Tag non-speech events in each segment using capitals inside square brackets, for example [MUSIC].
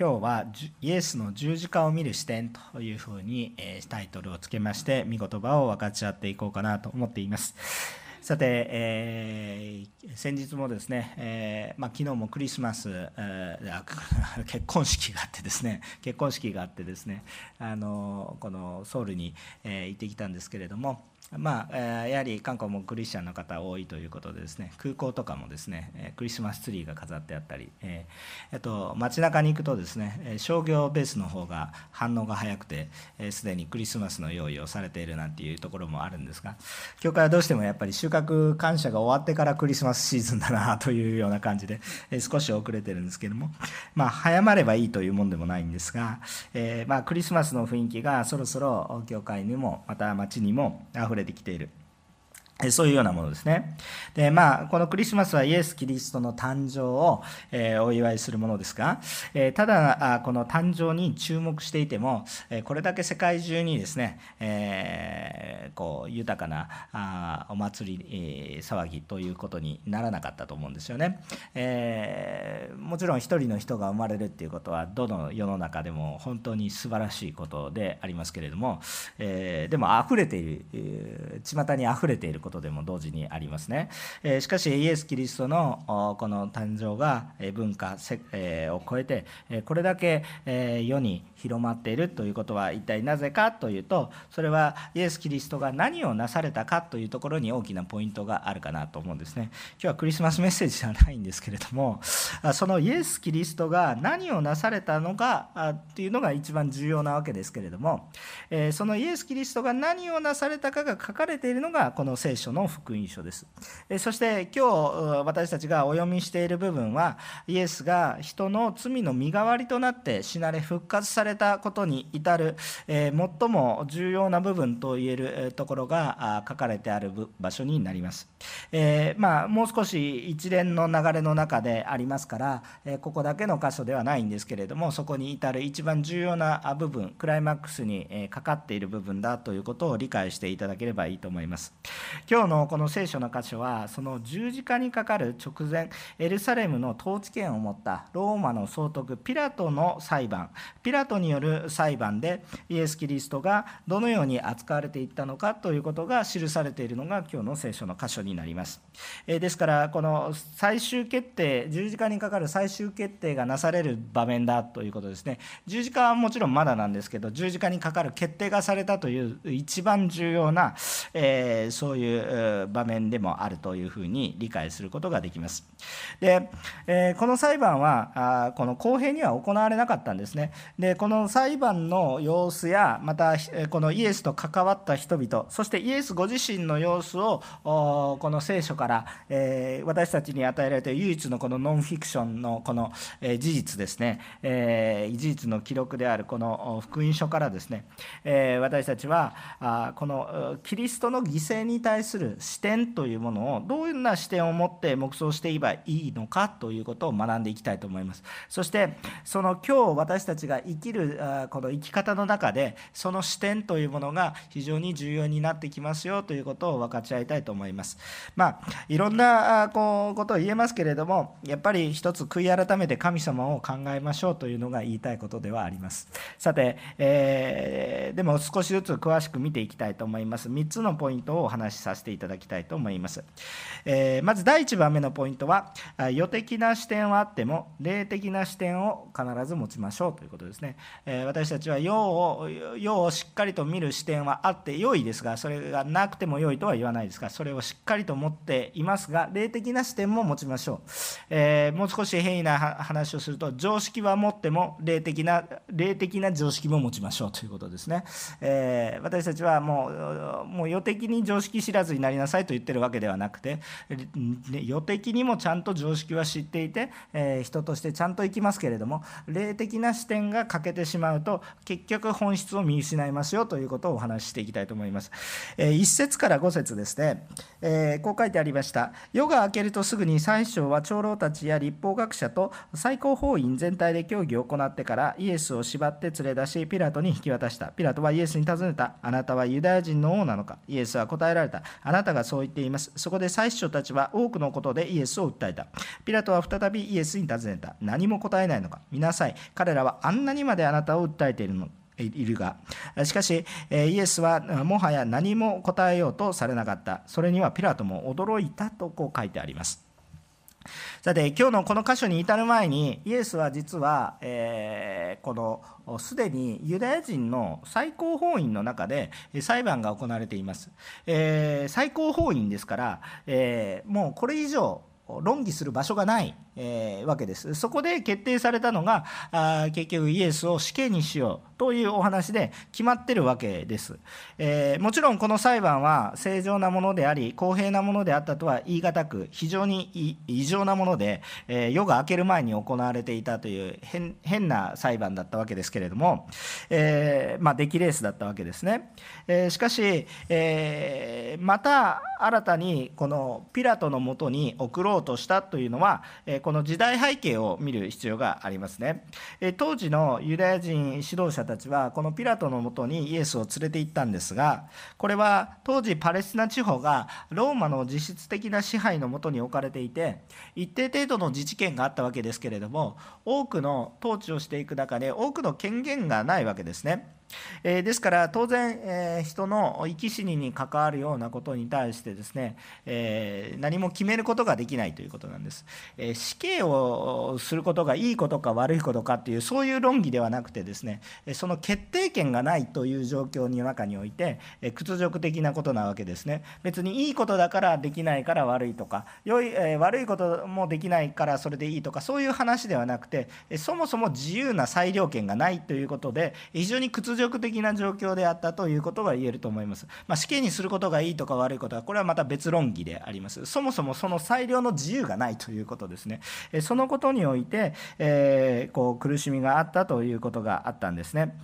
今日はイエスの十字架を見る視点というふうにタイトルをつけまして御言葉を分かち合っていこうかなと思っています。さて、えー、先日もですね、えーまあ、昨日もクリスマス、えー、結婚式があってですね [LAUGHS] 結婚式があってですねあのこのソウルに、えー、行ってきたんですけれどもまあ、やはり韓国もクリスチャンの方多いということでですね空港とかもですねクリスマスツリーが飾ってあったり、えー、あと街中に行くとですね商業ベースの方が反応が早くてすでにクリスマスの用意をされているなんていうところもあるんですが教会はどうしてもやっぱり収穫感謝が終わってからクリスマスシーズンだなというような感じでえ少し遅れてるんですけども、まあ、早まればいいというもんでもないんですが、えー、まあ、クリスマスの雰囲気がそろそろ教会にもまた街にも溢れれてきている。そういうようなものですね。で、まあ、このクリスマスはイエス・キリストの誕生を、えー、お祝いするものですが、えー、ただ、この誕生に注目していても、えー、これだけ世界中にですね、えこう、豊かなあお祭り、え騒ぎということにならなかったと思うんですよね。えもちろん一人の人が生まれるっていうことは、どの世の中でも本当に素晴らしいことでありますけれども、えでも溢れている、え巷に溢れていることことでも同時にありますね。えしかしイエス・キリストのこの誕生が文化を超えてこれだけ世に広まっているということは一体なぜかというとそれはイエス・キリストが何をなされたかというところに大きなポイントがあるかなと思うんですね。今日はクリスマスメッセージではないんですけれどもそのイエス・キリストが何をなされたのかっていうのが一番重要なわけですけれどもそのイエス・キリストが何をなされたかが書かれているのがこの聖書の福音書です。そして今日私たちがお読みしている部分はイエスが人の罪の身代わりとなって死なれ復活されれたことに至るえ最も重要な部分といえるところが書かれてある場所になります。えー、まあ、もう少し一連の流れの中でありますから、えここだけの箇所ではないんですけれどもそこに至る一番重要な部分クライマックスにかかっている部分だということを理解していただければいいと思います。今日のこの聖書の箇所はその十字架にかかる直前エルサレムの統治権を持ったローマの総督ピラトの裁判ピラトによる裁判でイエス・キリストがどのように扱われていったのかということが記されているのが今日の聖書の箇所になりますですからこの最終決定十字架にかかる最終決定がなされる場面だということですね十字架はもちろんまだなんですけど十字架にかかる決定がされたという一番重要な、えー、そういう場面でもあるというふうに理解することができます。で、えこの裁判はあこの公平には行われなかったんですね。でここの裁判の様子やまたこのイエスと関わった人々そしてイエスご自身の様子をこの聖書から、え私たちに与えられている唯一のこのノンフィクションのこの事実ですね、え事実の記録であるこの福音書からですね、え私たちはあこのキリストの犠牲に対する視点というものをどんな視点を持って黙想していけばいいのかということを学んでいきたいと思います。そしてその今日私たちが生きるるこの生き方の中でその視点というものが非常に重要になってきますよということを分かち合いたいと思いますまあいろんなこうことを言えますけれどもやっぱり一つ悔い改めて神様を考えましょうというのが言いたいことではありますさて、えー、でも少しずつ詳しく見ていきたいと思います3つのポイントをお話しさせていただきたいと思います。えー、まず第1番目のポイントは、予的な視点はあっても、霊的な視点を必ず持ちましょうということですね。え、私たちは世を世をしっかりと見る視点はあって良いですが、それがなくても良いとは言わないですが、それをしっかりと持っていますが、霊的な視点も持ちましょう。えー、もう少し変異な話をすると、常識は持っても霊的な、霊的な常識も持ちましょうということですね。え私たちはもう、もう予的に常識知らずになりなさいと言ってるわけではなくて予的にもちゃんと常識は知っていて、えー、人としてちゃんと生きますけれども霊的な視点が欠けててしまうと結局本質を見失いますよということをお話ししていきたいと思います、え、1節から5節ですね、えー、こう書いてありました夜が明けるとすぐに最初は長老たちや立法学者と最高法院全体で協議を行ってからイエスを縛って連れ出しピラトに引き渡したピラトはイエスに尋ねたあなたはユダヤ人の王なのかイエスは答えられたあなたがそう言っています。そこで祭司長たちは多くのことでイエスを訴えた。ピラトは再びイエスに尋ねた。何も答えないのか。見なさい。彼らはあんなにまであなたを訴えているのいるが、しかし、イエスはもはや何も答えようとされなかった。それにはピラトも驚いたとこう書いてあります。さて、今日のこの箇所に至る前に、イエスは実は、えー、このすでにユダヤ人の最高法院の中で裁判が行われています。えー、最高法院ですから、えー、もうこれ以上論議する場所がない、えー、わけです。そこで決定されたのが、あ結局イエスを死刑にしようというお話で決まってるわけです、えー、もちろんこの裁判は正常なものであり、公平なものであったとは言い難く、非常に異常なもので、えー、夜が明ける前に行われていたという変な裁判だったわけですけれども、えー、まあ、出来レースだったわけですね。えしかし、えまた新たにこのピラトのもとに送ろうとしたというのは、この時代背景を見る必要がありますね。当時のユダヤ人指導者たちはこのピラトのもとにイエスを連れて行ったんですがこれは当時パレスチナ地方がローマの実質的な支配のもとに置かれていて一定程度の自治権があったわけですけれども多くの統治をしていく中で多くの権限がないわけですね。えー、ですから当然、えー、人の生き死にに関わるようなことに対してですね、えー、何も決めることができないということなんです、え死刑をすることがいいことか悪いことかっていうそういう論議ではなくてですねその決定権がないという状況の中において、え屈辱的なことなわけですね。別にいいことだからできないから悪いとか良い、え悪いこともできないからそれでいいとかそういう話ではなくてそもそも自由な裁量権がないということで非常に屈辱辱的な状況であったということが言えると思います。まあ、死刑にすることがいいとか悪いことは、これはまた別論議であります。そもそもその裁量の自由がないということですね。そのことにおいて、えー、こう苦しみがあったということがあったんですね。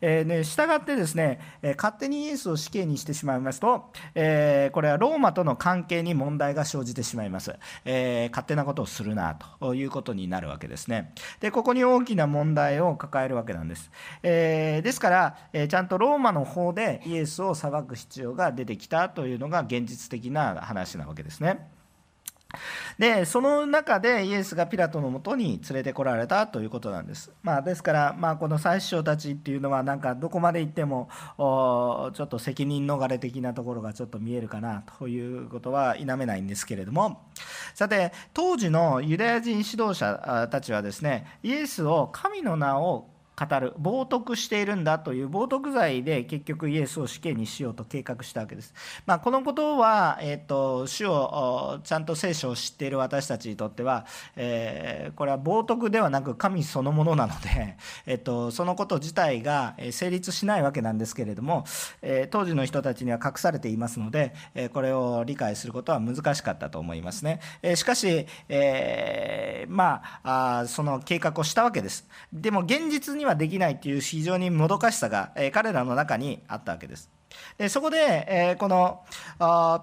えー、ね従ってですね、勝手にイエスを死刑にしてしまいますと、えー、これはローマとの関係に問題が生じてしまいます。えー、勝手なことをするなということになるわけですね。で、ここに大きな問題を抱えるわけなんです。えー、ですから、えちゃんとローマの方でイエスを裁く必要が出てきたというのが現実的な話なわけですね。でその中でイエスがピラトのもとに連れてこられたということなんです。まあ、ですから、まあ、この祭司長たちっていうのはなんかどこまで行ってもちょっと責任逃れ的なところがちょっと見えるかなということは否めないんですけれどもさて当時のユダヤ人指導者たちはですねイエスを神の名を語る冒涜しているんだという冒涜罪で結局イエスを死刑にしようと計画したわけです。まあ、このことは、えーと、主をちゃんと聖書を知っている私たちにとっては、えー、これは冒涜ではなく神そのものなので、[LAUGHS] えーと、そのこと自体が成立しないわけなんですけれども、えー、当時の人たちには隠されていますので、えこれを理解することは難しかったと思いますね。えしかし、えまああその計画をしたわけです。でも現実にははできないという非常にもどかしさが、え彼らの中にあったわけです。でそこで、えこの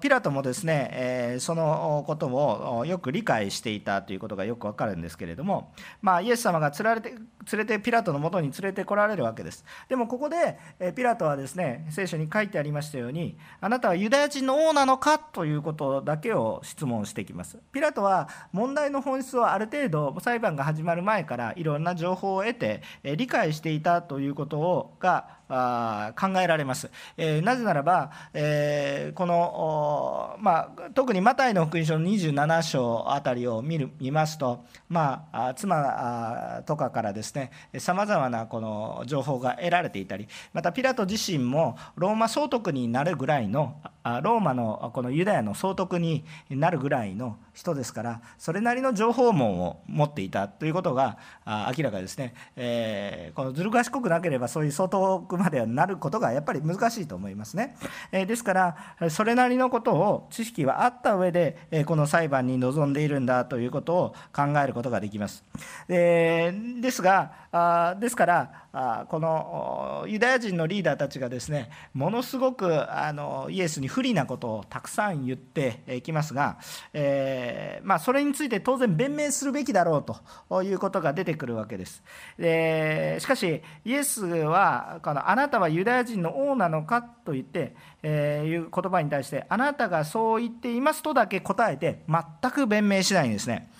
ピラトもですね、えそのことをよく理解していたということがよくわかるんですけれども、まあ、イエス様が連れて連れてピラトのもとに連れてこられるわけです。でもここで、えピラトはですね聖書に書いてありましたようにあなたはユダヤ人の王なのかということだけを質問してきます。ピラトは問題の本質をある程度裁判が始まる前からいろんな情報を得て、え理解していたということをがあ考えられます。えー、なぜならば、えー、この、まあ、特にマタイの福音書の27章あたりを見る見ますと、まあ、妻とかからですねさまざまなこの情報が得られていたりまたピラト自身もローマ総督になるぐらいのローマのこのユダヤの総督になるぐらいの人ですからそれなりの情報網を持っていたということが明らかですね、えー、このずる賢くなければそういう総督まではなることがやっぱり難しいと思いますね、えー、ですからそれなりのことを知識はあった上で、えこの裁判に臨んでいるんだということを考えることができます、えー、ですがですからこのユダヤ人のリーダーたちがですねものすごくあのイエスに不利なことをたくさん言ってきますが、えー、まあ、それについて当然弁明するべきだろうということが出てくるわけです。でしかしイエスはこの「あなたはユダヤ人の王なのか?」と言って、えー、いう言葉に対して「あなたがそう言っています」とだけ答えて全く弁明しないんですね。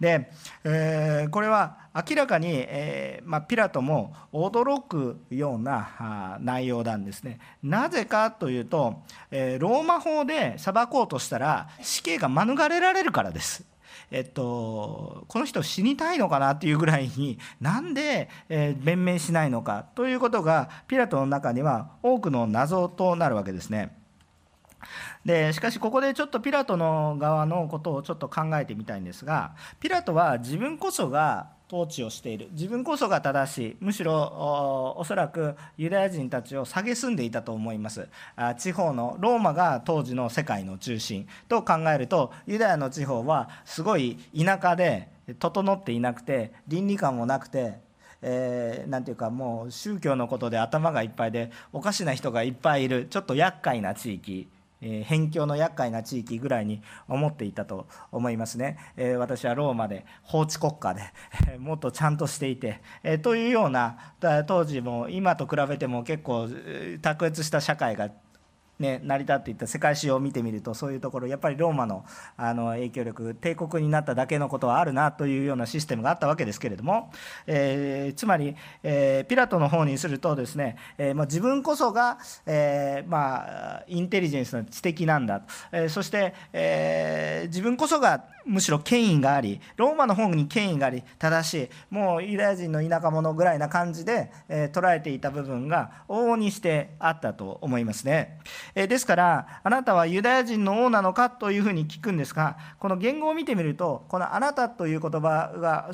で、えー、これは明らかに、えーまあ、ピラトも驚くような内容なんですね。なぜかというと、えー、ローマ法で裁こうとしたら死刑が免れられるからです。えっと、この人死にたいのかなっていうぐらいになんで、えー、弁明しないのかということがピラトの中には多くの謎となるわけですね。でしかしここでちょっとピラトの側のことをちょっと考えてみたいんですがピラトは自分こそが統治をしている。自分こそが正しい。むしろおそらくユダヤ人たちを蔑んでいたと思います。地方のローマが当時の世界の中心。と考えるとユダヤの地方はすごい田舎で整っていなくて倫理観もなくてえー、ていうかもう宗教のことで頭がいっぱいでおかしな人がいっぱいいるちょっと厄介な地域。え辺境の厄介な地域ぐらいに思っていたと思いますね、え私はローマで法治国家で [LAUGHS] もっとちゃんとしていて、えというような当時も今と比べても結構卓越した社会がね、成り立っていった世界史を見てみるとそういうところやっぱりローマのあの影響力帝国になっただけのことはあるなというようなシステムがあったわけですけれども、えー、つまり、えー、ピラトの方にするとですね、えーまあ、自分こそが、えーまあ、インテリジェンスの知的なんだ、えー、そして、えー、自分こそがむしろ権威がありローマの方に権威があり正しいもうユダヤ人の田舎者ぐらいな感じで、えー、捉えていた部分が往々にしてあったと思いますね。えですからあなたはユダヤ人の王なのかというふうに聞くんですがこの言語を見てみるとこの「あなた」という言葉が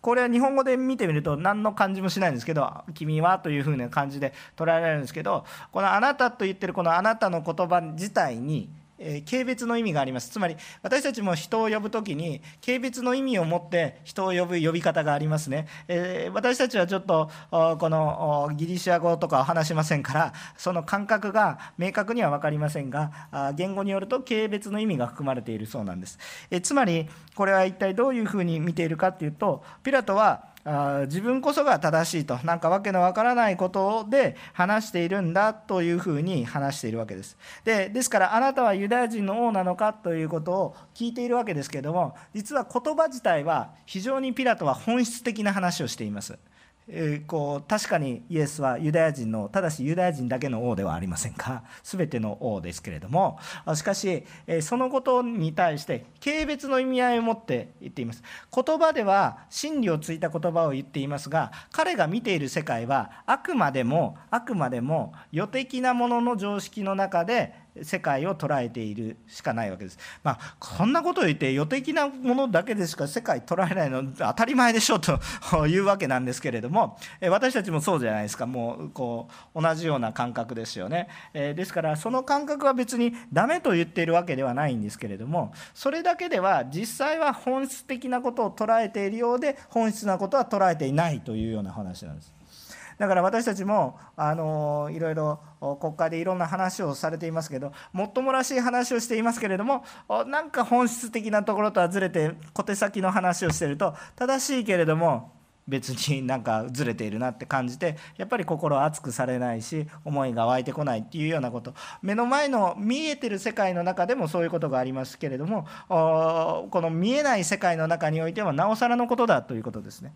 これは日本語で見てみると何の感じもしないんですけど「君は」というふうな感じで捉えられるんですけどこの「あなた」と言ってるこの「あなた」の言葉自体にえ軽蔑の意味があります。つまり私たちも人を呼ぶ時に軽蔑の意味を持って人を呼ぶ呼び方がありますね、え私たちはちょっとこのギリシャ語とかは話しませんからその感覚が明確には分かりませんが言語によると軽蔑の意味が含まれているそうなんです、えつまりこれは一体どういうふうに見ているかっていうとピラトはあ自分こそが正しいと。なんかわけのわからないことで話しているんだというふうに話しているわけです。でですからあなたはユダヤ人の王なのかということを聞いているわけですけれども実は言葉自体は非常にピラトは本質的な話をしています。えこう確かにイエスはユダヤ人のただしユダヤ人だけの王ではありませんか？全ての王ですけれども。しかし、えそのことに対して軽蔑の意味合いを持って言っています。言葉では真理をついた言葉を言っていますが彼が見ている世界はあくまでもあくまでも予的なものの常識の中で世界を捉えているしかないわけです。まあ、こんなことを言って予的なものだけでしか世界捉えないの当たり前でしょうというわけなんですけれども私たちもそうじゃないですかもうこう同じような感覚ですよね。ですからその感覚は別にダメと言っているわけではないんですけれどもそれだけでは実際は本質的なことを捉えているようで本質なことは捉えていないというような話なんです。だから私たちもあのいろいろ国会でいろんな話をされていますけどもっともらしい話をしていますけれどもなんか本質的なところとはずれて小手先の話をしていると正しいけれども別になんかずれているなって感じてやっぱり心熱くされないし思いが湧いてこないっていうようなこと目の前の見えてる世界の中でもそういうことがありますけれどもこの見えない世界の中においてはなおさらのことだということですね。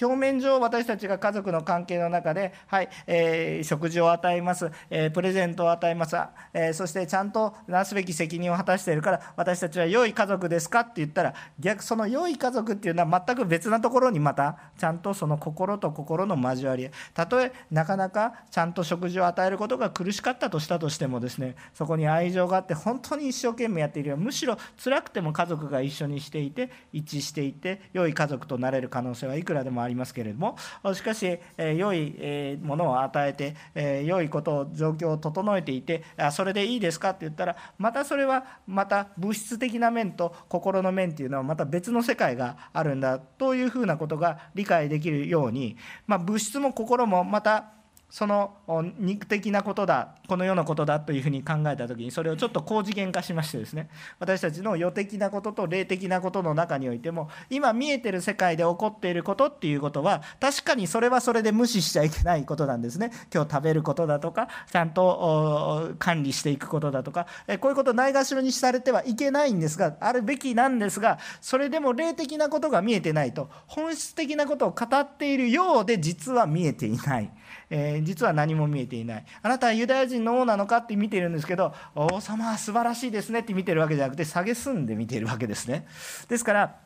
表面上私たちが家族の関係の中で、はいえー、食事を与えます、えー、プレゼントを与えます、えー、そしてちゃんとなすべき責任を果たしているから私たちは良い家族ですかって言ったら逆その良い家族っていうのは全く別なところにまたちゃんとその心と心の交わりたとえなかなかちゃんと食事を与えることが苦しかったとしたとしてもですねそこに愛情があって本当に一生懸命やっているよむしろ辛くても家族が一緒にしていて一致していて良い家族となれる可能性はいくらでもありますけれどもしかし、え良いものを与えて、え良いことを状況を整えていてあそれでいいですか？って言ったらまたそれはまた物質的な面と心の面っていうのはまた別の世界があるんだというふうなことが理解できるように、まあ、物質も心もまたその肉的なことだこの世のことだというふうに考えた時にそれをちょっと高次元化しましてですね私たちの世的なことと霊的なことの中においても今見えてる世界で起こっていることっていうことは確かにそれはそれで無視しちゃいけないことなんですね今日食べることだとかちゃんと管理していくことだとかこういうことないがしろにされてはいけないんですがあるべきなんですがそれでも霊的なことが見えてないと本質的なことを語っているようで実は見えていない。えー、実は何も見えていない。あなたはユダヤ人の王なのかって見てるんですけど王様は素晴らしいですねって見てるわけじゃなくて蔑んで見てるわけですね。ですから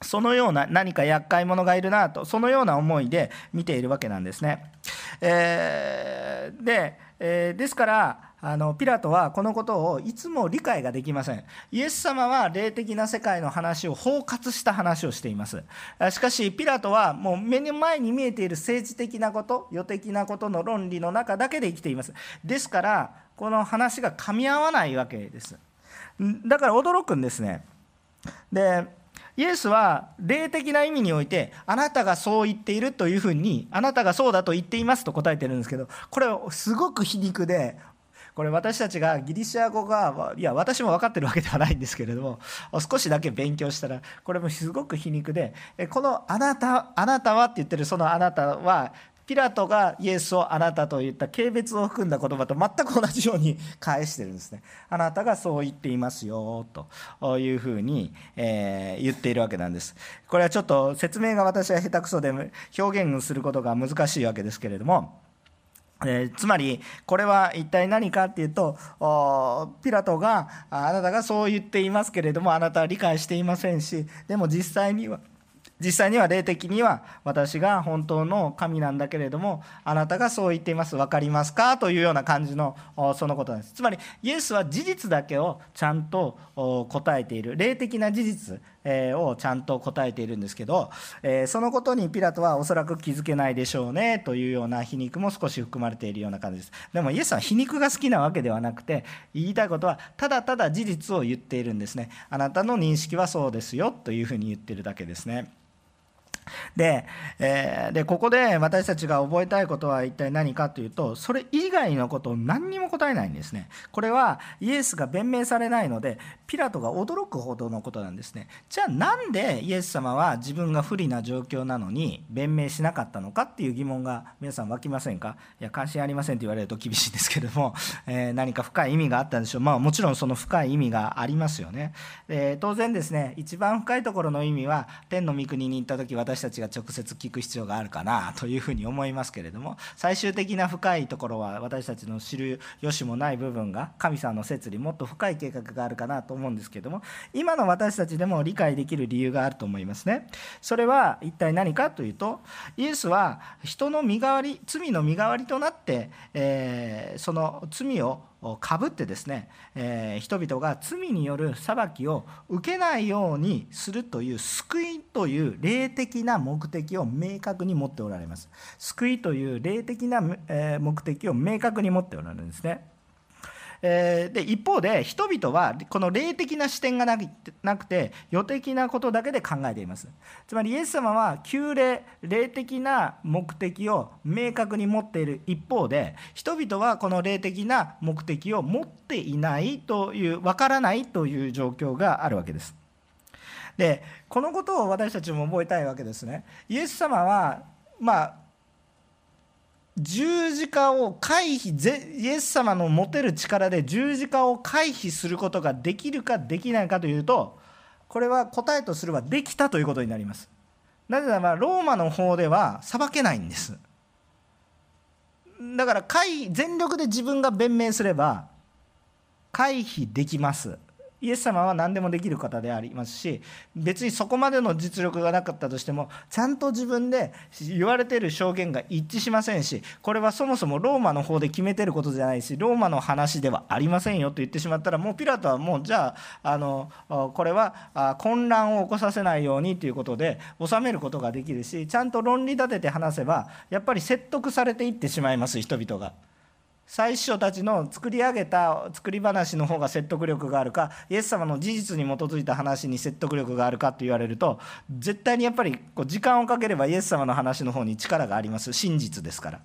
そのような何か厄介者がいるなとそのような思いで見ているわけなんですね、えー、で、えー、ですからあのピラトはこのことをいつも理解ができません。イエス様は霊的な世界の話を包括した話をしています。しかしピラトはもう目の前に見えている政治的なこと世的なことの論理の中だけで生きています。ですからこの話が噛み合わないわけです。だから驚くんですね。でイエスは霊的な意味においてあなたがそう言っているというふうにあなたがそうだと言っていますと答えてるんですけどこれすごく皮肉でこれ私たちがギリシア語がいや私も分かってるわけではないんですけれども少しだけ勉強したらこれもすごく皮肉でこの「あなたあなたは」って言ってるその「あなたは」ピラトがイエスをあなたと言った軽蔑を含んだ言葉と全く同じように返してるんですね。あなたがそう言っていますよというふうに、えー、言っているわけなんです。これはちょっと説明が私は下手くそで表現することが難しいわけですけれども。えー、つまりこれは一体何かっていうとピラトがあなたがそう言っていますけれどもあなたは理解していませんしでも実際には実際には霊的には私が本当の神なんだけれどもあなたがそう言っています。分かりますか？というような感じのそのことなんです。つまりイエスは事実だけをちゃんと答えている。霊的な事実。をちゃんと答えているんですけどそのことにピラトはおそらく気づけないでしょうねというような皮肉も少し含まれているような感じです。でもイエスは皮肉が好きなわけではなくて言いたいことはただただ事実を言っているんですね。あなたの認識はそうですよというふうに言ってるだけですね。[LAUGHS] で,、えー、でここで私たちが覚えたいことは一体何かというとそれ以外のことを何にも答えないんですね。これはイエスが弁明されないのでピラトが驚くほどのことなんですね。じゃあなんでイエス様は自分が不利な状況なのに弁明しなかったのかっていう疑問が皆さん湧きませんか？いや関心ありませんと言われると厳しいんですけれども、[LAUGHS] えー、何か深い意味があったんでしょう。まあもちろんその深い意味がありますよね。で当然ですね一番深いところの意味は天の御国に行った時私私たちが直接聞く必要があるかなというふうに思いますけれども最終的な深いところは私たちの知る由もない部分が神様の説にもっと深い計画があるかなと思うんですけども今の私たちでも理解できる理由があると思いますね。それは一体何かというとイエスは人の身代わり罪の身代わりとなって、えー、その罪をかぶってですね、えー、人々が罪による裁きを受けないようにするという救いという霊的な目的を明確に持っておられます。救いという霊的な目的を明確に持っておられるんですね。えで一方で人々はこの霊的な視点がなくて予的なことだけで考えています。つまりイエス様は旧霊霊的な目的を明確に持っている一方で人々はこの霊的な目的を持っていないというわからないという状況があるわけです。でこのことを私たちも覚えたいわけですね。イエス様はまあ十字架を回避イエス様の持てる力で十字架を回避することができるかできないかというとこれは答えとすればできたということになります。なぜならばローマの方では裁けないんです。だから全力で自分が弁明すれば回避できます。イエス様は何でもできる方でありますし別にそこまでの実力がなかったとしてもちゃんと自分で言われている証言が一致しませんしこれはそもそもローマの方で決めてることじゃないしローマの話ではありませんよと言ってしまったらもうピラトはもうじゃああのこれは混乱を起こさせないようにということで収めることができるしちゃんと論理立てて話せばやっぱり説得されていってしまいます人々が。最初たちの作り上げた作り話の方が説得力があるかイエス様の事実に基づいた話に説得力があるかと言われると絶対にやっぱりこう時間をかければイエス様の話の方に力があります。真実ですから。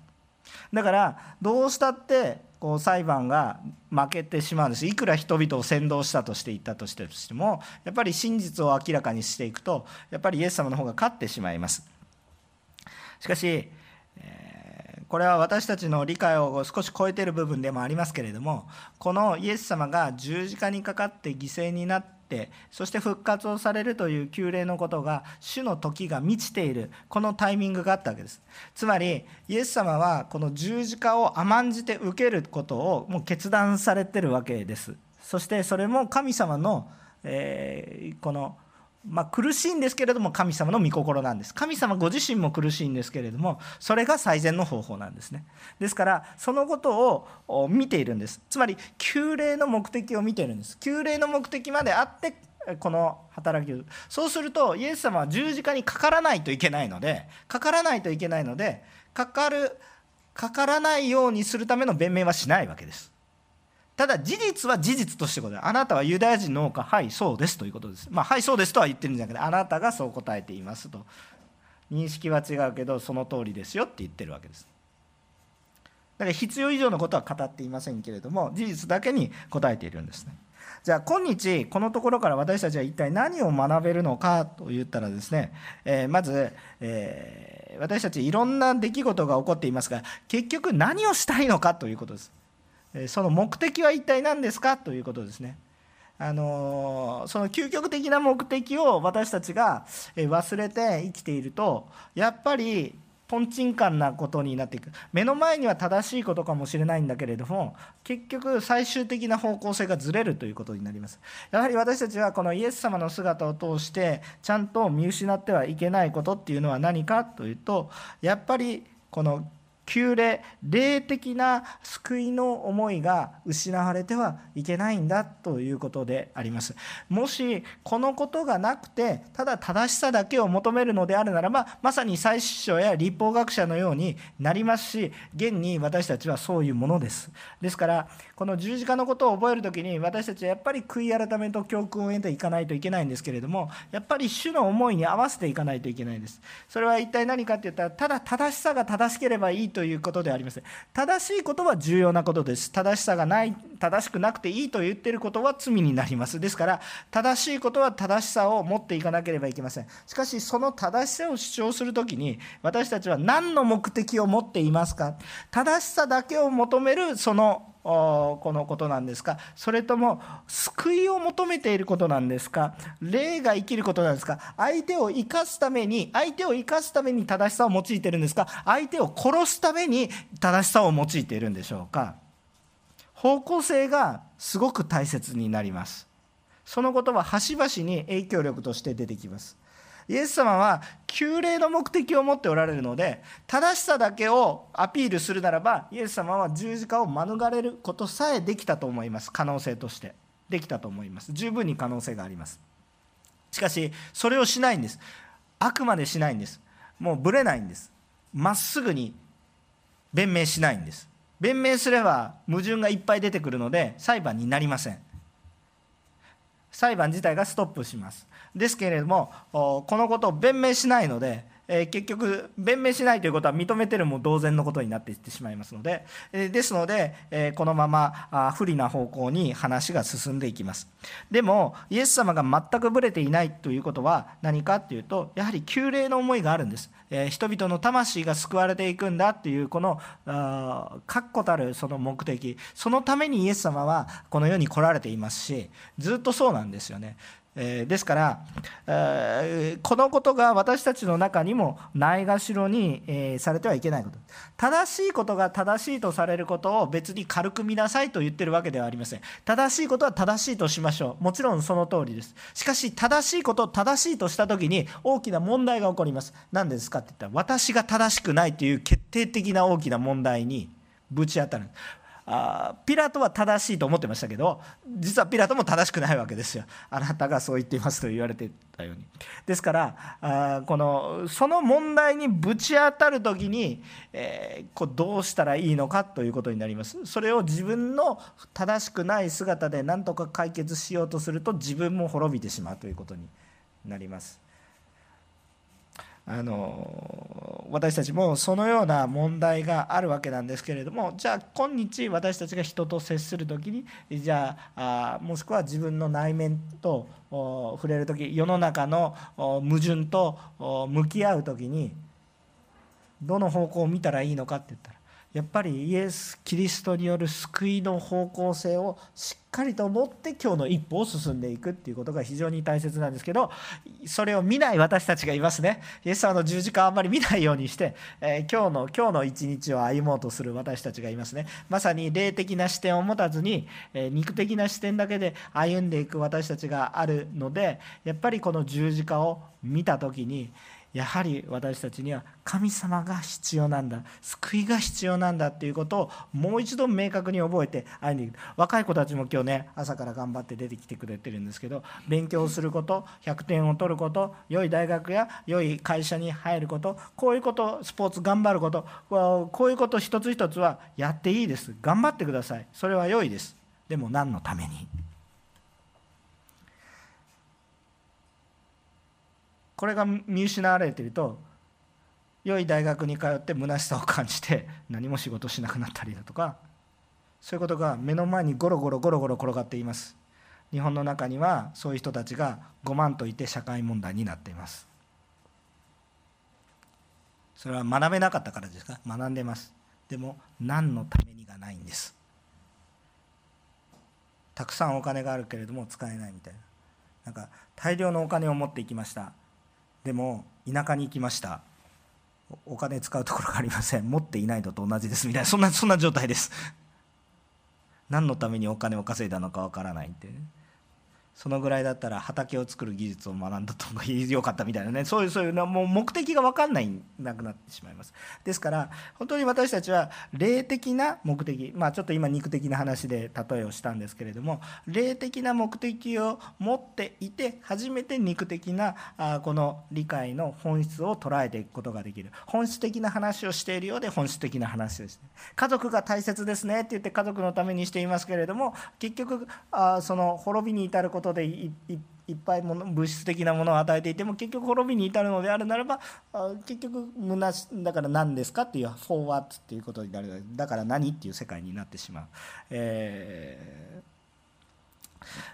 だからどうしたってこう裁判が負けてしまうんです。いくら人々を扇動したとして言ったとしてもやっぱり真実を明らかにしていくとやっぱりイエス様の方が勝ってしまいます。しかしこれは私たちの理解を少し超えている部分でもありますけれどもこのイエス様が十字架にかかって犠牲になってそして復活をされるという旧礼のことが主の時が満ちているこのタイミングがあったわけです。つまりイエス様はこの十字架を甘んじて受けることをもう決断されてるわけです。そしてそれも神様の、えー、このまあ、苦しいんですけれども神様の御心なんです。神様ご自身も苦しいんですけれどもそれが最善の方法なんですね。ですからそのことを見ているんです。つまり旧礼の目的を見ているんです。旧礼の目的まであってこの働きを。そうするとイエス様は十字架にかからないといけないのでかからないといけないのでかかるかからないようにするための弁明はしないわけです。ただ事実は事実として答えあなたはユダヤ人の王かはいそうですということです。まあはいそうですとは言ってるんじゃなくてあなたがそう答えていますと。認識は違うけどその通りですよって言ってるわけです。だから必要以上のことは語っていませんけれども事実だけに答えているんですね。じゃあ今日このところから私たちは一体何を学べるのかと言ったらですね、えー、まず、えー、私たちいろんな出来事が起こっていますが結局何をしたいのかということです。その目的は一体何ですか？ということですね。あのその究極的な目的を私たちが忘れて生きているとやっぱりとんちんかんなことになっていく。目の前には正しいことかもしれないんだけれども結局最終的な方向性がずれるということになります。やはり私たちはこのイエス様の姿を通してちゃんと見失ってはいけないことっていうのは何かというとやっぱりこの旧霊霊的な救いの思いが失われてはいけないんだということであります。もしこのことがなくてただ正しさだけを求めるのであるならばまさに祭司長や立法学者のようになります。し現に私たちはそういうものです。ですからこの十字架のことを覚える時に私たちはやっぱり悔い改めと教訓を得ていかないといけないんですけれどもやっぱり主の思いに合わせていかないといけないんです。それは一体何かって言ったらただ正しさが正しければいいということでありません正しいことは重要なことです。正しさがない正しくなくていいと言っていることは罪になります。ですから正しいことは正しさを持っていかなければいけません。しかしその正しさを主張する時に私たちは何の目的を持っていますか？正しさだけを求めるそのこのことなんですか。それとも救いを求めていることなんですか。霊が生きることなんですか。相手を生かすために相手を生かすために正しさを用いているんですか。相手を殺すために正しさを用いているんでしょうか。方向性がすごく大切になります。そのことは端々に影響力として出てきます。イエス様は旧礼の目的を持っておられるので正しさだけをアピールするならばイエス様は十字架を免れることさえできたと思います。可能性としてできたと思います。十分に可能性があります。しかしそれをしないんです。あくまでしないんです。もうぶれないんです。まっすぐに弁明しないんです。弁明すれば矛盾がいっぱい出てくるので裁判になりません。裁判自体がストップします。ですけれどもこのことを弁明しないので結局弁明しないということは認めてるも同然のことになっていってしまいますので、ですので、このまま不利な方向に話が進んでいきます。でもイエス様が全くぶれていないということは何かっていうとやはり旧礼の思いがあるんです、人々の魂が救われていくんだっていうこの確固たるその目的。そのためにイエス様はこの世に来られていますしずっとそうなんですよね。えですから、えーこのことが私たちの中にもないがしろに、えされてはいけないこと。正しいことが正しいとされることを別に軽く見なさいと言ってるわけではありません。正しいことは正しいとしましょう。もちろんその通りです。しかし正しいことを正しいとした時に大きな問題が起こります。何ですかって言ったら私が正しくないという決定的な大きな問題にぶち当たる。あピラトは正しいと思ってましたけど実はピラトも正しくないわけですよ。あなたがそう言っていますと言われてたように。ですからあこのその問題にぶち当たる時に、えー、こうどうしたらいいのかということになります。それを自分の正しくない姿で何とか解決しようとすると自分も滅びてしまうということになります。あの私たちもそのような問題があるわけなんですけれどもじゃあ今日私たちが人と接する時にじゃあもしくは自分の内面と触れる時世の中の矛盾と向き合う時にどの方向を見たらいいのかって言ったらやっぱりイエス・キリストによる救いの方向性をしっかりと持って今日の一歩を進んでいくっていうことが非常に大切なんですけどそれを見ない私たちがいますね。イエス様の十字架をあんまり見ないようにして、えー、今日の今日の一日を歩もうとする私たちがいますね。まさに霊的な視点を持たずに、えー、肉的な視点だけで歩んでいく私たちがあるのでやっぱりこの十字架を見た時にやはり私たちには神様が必要なんだ。救いが必要なんだっていうことをもう一度明確に覚えて会いに行く。若い子たちも今日ね朝から頑張って出てきてくれてるんですけど勉強すること100点を取ること良い大学や良い会社に入ることこういうことスポーツ頑張ることこういうこと一つ一つはやっていいです。頑張ってください。それは良いです。でも何のために？これが見失われていると良い大学に通って虚しさを感じて何も仕事しなくなったりだとかそういうことが目の前にゴロゴロゴロゴロ転がっています。日本の中にはそういう人たちが5万といて社会問題になっています。それは学べなかったからですか？学んでます。でも何のためにがないんです。たくさんお金があるけれども使えないみたいな。なんか大量のお金を持っていきました。でも田舎に行きました。お金使うところがありません。持っていないのと同じです。みたいな。そんなそんな状態です。何のためにお金を稼いだのかわからないって、ね、そのぐらいだったら畑を作る技術を学んだとがよかったみたいなね。そういうそういうのもう目的が分かんないなくなってしまいます。ですから本当に私たちは霊的な目的まあちょっと今肉的な話で例えをしたんですけれども霊的な目的を持っていて初めて肉的なあこの理解の本質を捉えていくことができる。本質的な話をしているようで本質的な話ですね家族が大切ですねって言って家族のためにしていますけれども結局あその滅びに至ることことでいっぱいもの物質的なものを与えていても結局滅びに至るのであるならば結局虚しだから何ですかっていう「フォーワッツ」っていうことになるだから何っていう世界になってしまう。え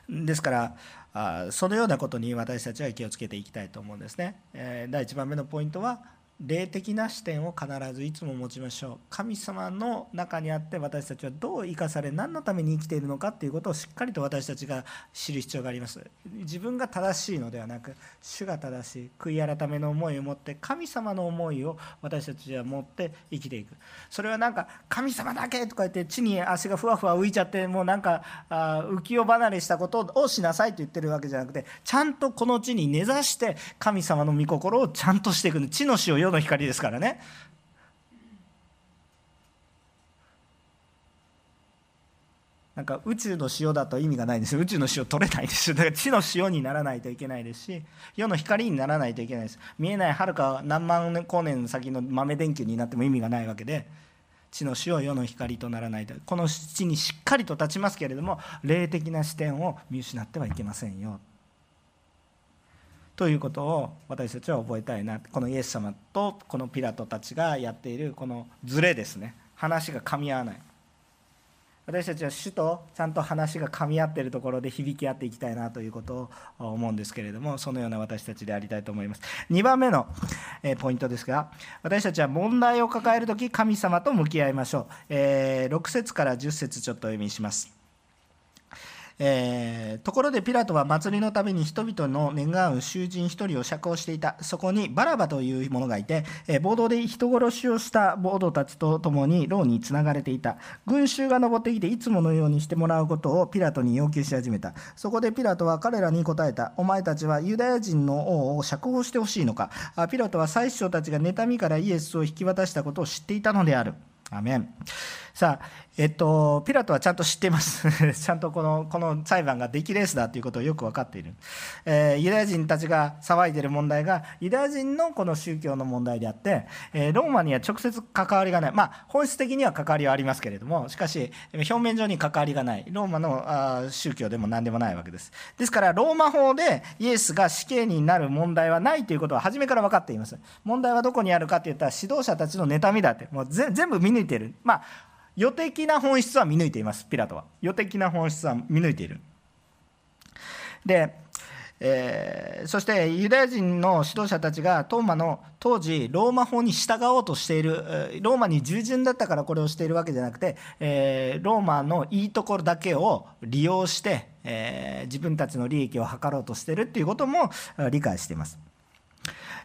ー、ですからあそのようなことに私たちは気をつけていきたいと思うんですね。えー、第1番目のポイントは霊的な視点を必ずいつも持ちましょう。神様の中にあって私たちはどう生かされ何のために生きているのかということをしっかりと私たちが知る必要があります。自分が正しいのではなく主が正しい悔い改めの思いを持って神様の思いを私たちは持って生きていく。それはなんか神様だけとか言って地に足がふわふわ浮いちゃってもうなんかあ浮世離れしたことをしなさいと言ってるわけじゃなくてちゃんとこの地に根ざして神様の御心をちゃんとしていく。地の死を世の光ですからね。なんか宇宙の塩だと意味がないんです。よ宇宙の塩取れないです。よだから地の塩にならないといけないですし世の光にならないといけないです。見えないはるか何万光年先の豆電球になっても意味がないわけで地の塩世の光とならないと。この地にしっかりと立ちますけれども霊的な視点を見失ってはいけませんよ。ということを私たちは覚えたいな。このイエス様とこのピラトたちがやっているこのズレですね。話が噛み合わない。私たちは主とちゃんと話が噛み合っているところで響き合っていきたいなということを思うんですけれどもそのような私たちでありたいと思います。2番目のポイントですが私たちは問題を抱える時神様と向き合いましょう。6節から10節ちょっとお読みします。えー、ところでピラトは祭りのために人々の願う囚人一人を釈放していた。そこにバラバという者がいて、えー、暴動で人殺しをした暴徒たちと共に牢につながれていた。群衆が登ってきていつものようにしてもらうことをピラトに要求し始めた。そこでピラトは彼らに答えた。お前たちはユダヤ人の王を釈放してほしいのか。ピラトは祭司長たちが妬みからイエスを引き渡したことを知っていたのである。アメン。さあ、えっと、ピラトはちゃんと知っています。[LAUGHS] ちゃんとこのこの裁判が出来レースだということをよく分かっている。えー、ユダヤ人たちが騒いでいる問題がユダヤ人のこの宗教の問題であって、えー、ローマには直接関わりがない。まあ、本質的には関わりはありますけれども、しかし、表面上に関わりがない。ローマのあ宗教でも何でもないわけです。ですから、ローマ法でイエスが死刑になる問題はないということは初めから分かっています。問題はどこにあるかといったら、指導者たちの妬みだって、もう全部見抜いている。まあ予的な本質は見抜いていますピラトは予的な本質は見抜いているで、えー、そしてユダヤ人の指導者たちがトーマの当時ローマ法に従おうとしているローマに従順だったからこれをしているわけじゃなくて、えー、ローマのいいところだけを利用して、えー、自分たちの利益を図ろうとしているっていうことも理解しています。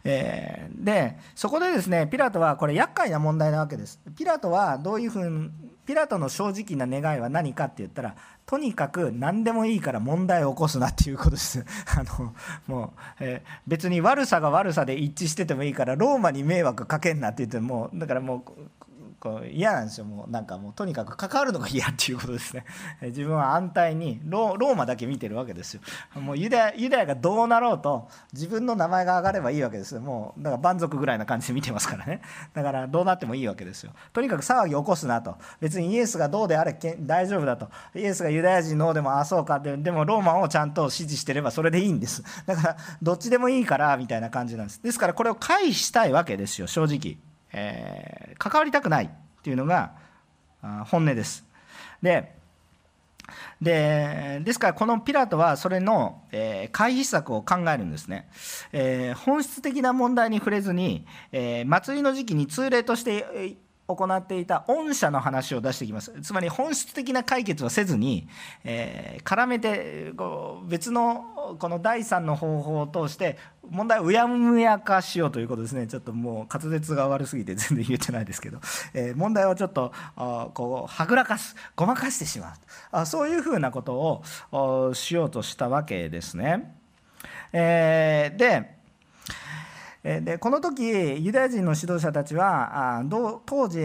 えー、でそこでですねピラトはこれ厄介な問題なわけです。ピラトはどういうふうにピラトの正直な願いは何かって言ったらとにかく何でもいいから問題を起こすなっていうことです。[LAUGHS] あのもう、えー、別に悪さが悪さで一致しててもいいからローマに迷惑かけんなって言ってもうだからもうこう嫌なんですよ。もうなんかもうとにかく関わるのが嫌っていうことですね。[LAUGHS] 自分は安泰にローマだけ見てるわけですよ。もうユダヤユダヤがどうなろうと自分の名前が上がればいいわけですよ。もうだから満足ぐらいな感じで見てますからね。[LAUGHS] だからどうなってもいいわけですよ。とにかく騒ぎ起こすなと。別にイエスがどうであれ大丈夫だと。イエスがユダヤ人のでもああそうかってでもローマをちゃんと支持してればそれでいいんです。だからどっちでもいいからみたいな感じなんです。ですからこれを回避したいわけですよ正直。えー、関わりたくないっていうのが本音です。ででですからこのピラトはそれの、えー、回避策を考えるんですね、えー、本質的な問題に触れずに、えー、祭りの時期に通例として行っていた御社の話を出してきます。つまり本質的な解決をせずに、えー、絡めてこう別のこの第三の方法を通して問題をうやむやかしようということですね。ちょっともう滑舌が悪すぎて全然言えてないですけど、えー、問題をちょっとこうはぐらかすごまかしてしまうあそういうふうなことをしようとしたわけですね。えー、ででこの時ユダヤ人の指導者たちは当時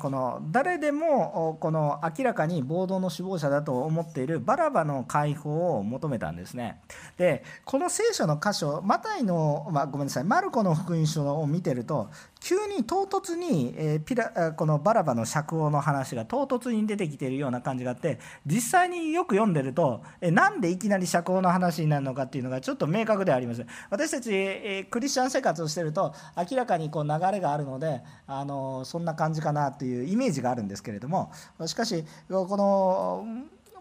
この誰でもこの明らかに暴動の首謀者だと思っているバラバの解放を求めたんですね。でこの聖書の箇所マタイの、まあ、ごめんなさいマルコの福音書を見てると急に唐突に、えピラこのバラバの釈放の話が唐突に出てきているような感じがあって実際によく読んでると、えなんでいきなり釈放の話になるのかっていうのがちょっと明確ではあります。私たち、えクリスチャン生活をしてると明らかにこう流れがあるのであのそんな感じかなっていうイメージがあるんですけれどもしかしこの